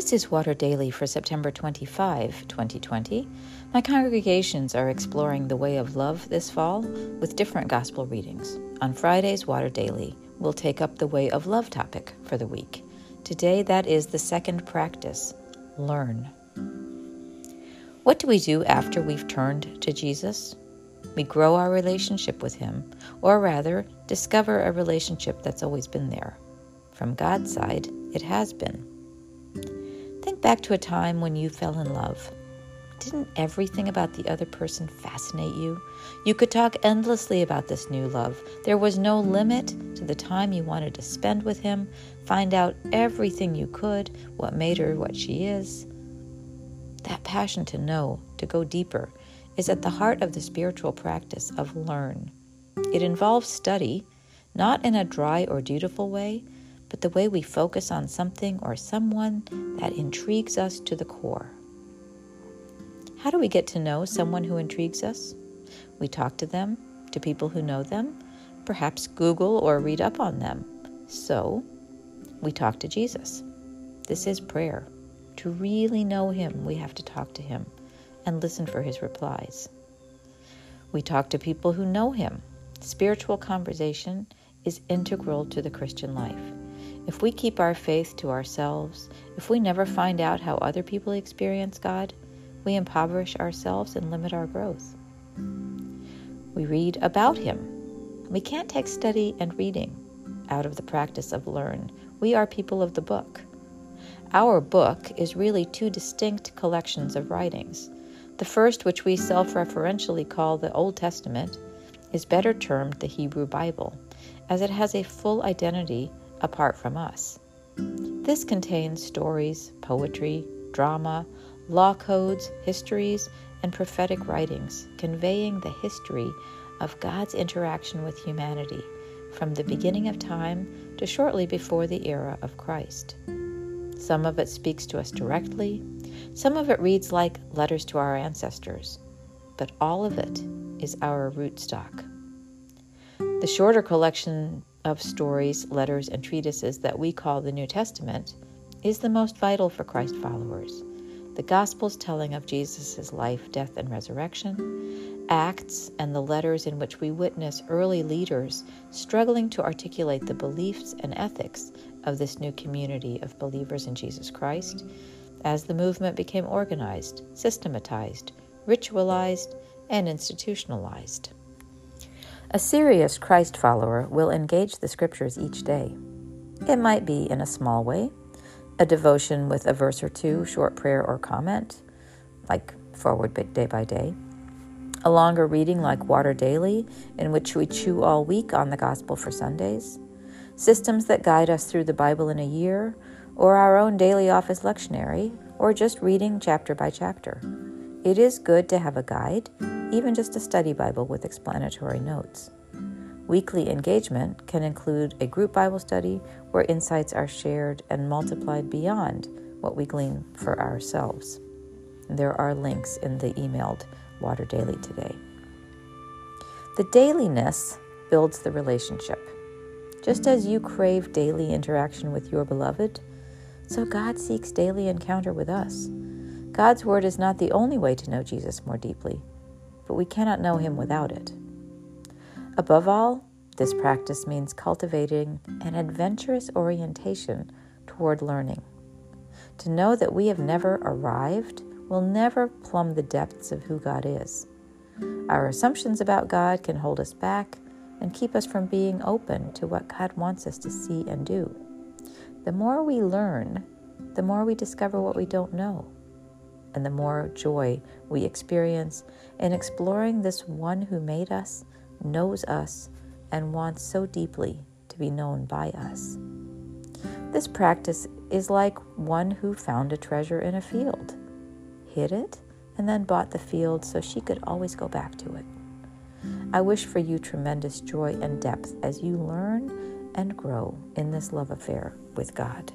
This is Water Daily for September 25, 2020. My congregations are exploring the way of love this fall with different gospel readings. On Fridays, Water Daily we'll take up the way of love topic for the week. Today, that is the second practice learn. What do we do after we've turned to Jesus? We grow our relationship with Him, or rather, discover a relationship that's always been there. From God's side, it has been. Back to a time when you fell in love. Didn't everything about the other person fascinate you? You could talk endlessly about this new love. There was no limit to the time you wanted to spend with him, find out everything you could, what made her what she is. That passion to know, to go deeper, is at the heart of the spiritual practice of learn. It involves study, not in a dry or dutiful way, but the way we focus on something or someone that intrigues us to the core. How do we get to know someone who intrigues us? We talk to them, to people who know them, perhaps Google or read up on them. So, we talk to Jesus. This is prayer. To really know Him, we have to talk to Him and listen for His replies. We talk to people who know Him. Spiritual conversation is integral to the Christian life. If we keep our faith to ourselves, if we never find out how other people experience God, we impoverish ourselves and limit our growth. We read about Him. We can't take study and reading out of the practice of learn. We are people of the book. Our book is really two distinct collections of writings. The first, which we self referentially call the Old Testament, is better termed the Hebrew Bible, as it has a full identity apart from us. This contains stories, poetry, drama, law codes, histories, and prophetic writings conveying the history of God's interaction with humanity from the beginning of time to shortly before the era of Christ. Some of it speaks to us directly, some of it reads like letters to our ancestors, but all of it is our rootstock. The shorter collection of stories, letters, and treatises that we call the New Testament is the most vital for Christ followers. The Gospels telling of Jesus' life, death, and resurrection, Acts, and the letters in which we witness early leaders struggling to articulate the beliefs and ethics of this new community of believers in Jesus Christ as the movement became organized, systematized, ritualized, and institutionalized. A serious Christ follower will engage the scriptures each day. It might be in a small way, a devotion with a verse or two, short prayer or comment, like forward day by day, a longer reading like Water Daily, in which we chew all week on the gospel for Sundays, systems that guide us through the Bible in a year, or our own daily office lectionary, or just reading chapter by chapter. It is good to have a guide even just a study Bible with explanatory notes. Weekly engagement can include a group Bible study where insights are shared and multiplied beyond what we glean for ourselves. There are links in the emailed Water Daily today. The dailiness builds the relationship. Just as you crave daily interaction with your beloved, so God seeks daily encounter with us. God's Word is not the only way to know Jesus more deeply but we cannot know Him without it. Above all, this practice means cultivating an adventurous orientation toward learning. To know that we have never arrived will never plumb the depths of who God is. Our assumptions about God can hold us back and keep us from being open to what God wants us to see and do. The more we learn, the more we discover what we don't know and the more joy we experience in exploring this one who made us, knows us, and wants so deeply to be known by us. This practice is like one who found a treasure in a field, hid it, and then bought the field so she could always go back to it. I wish for you tremendous joy and depth as you learn and grow in this love affair with God.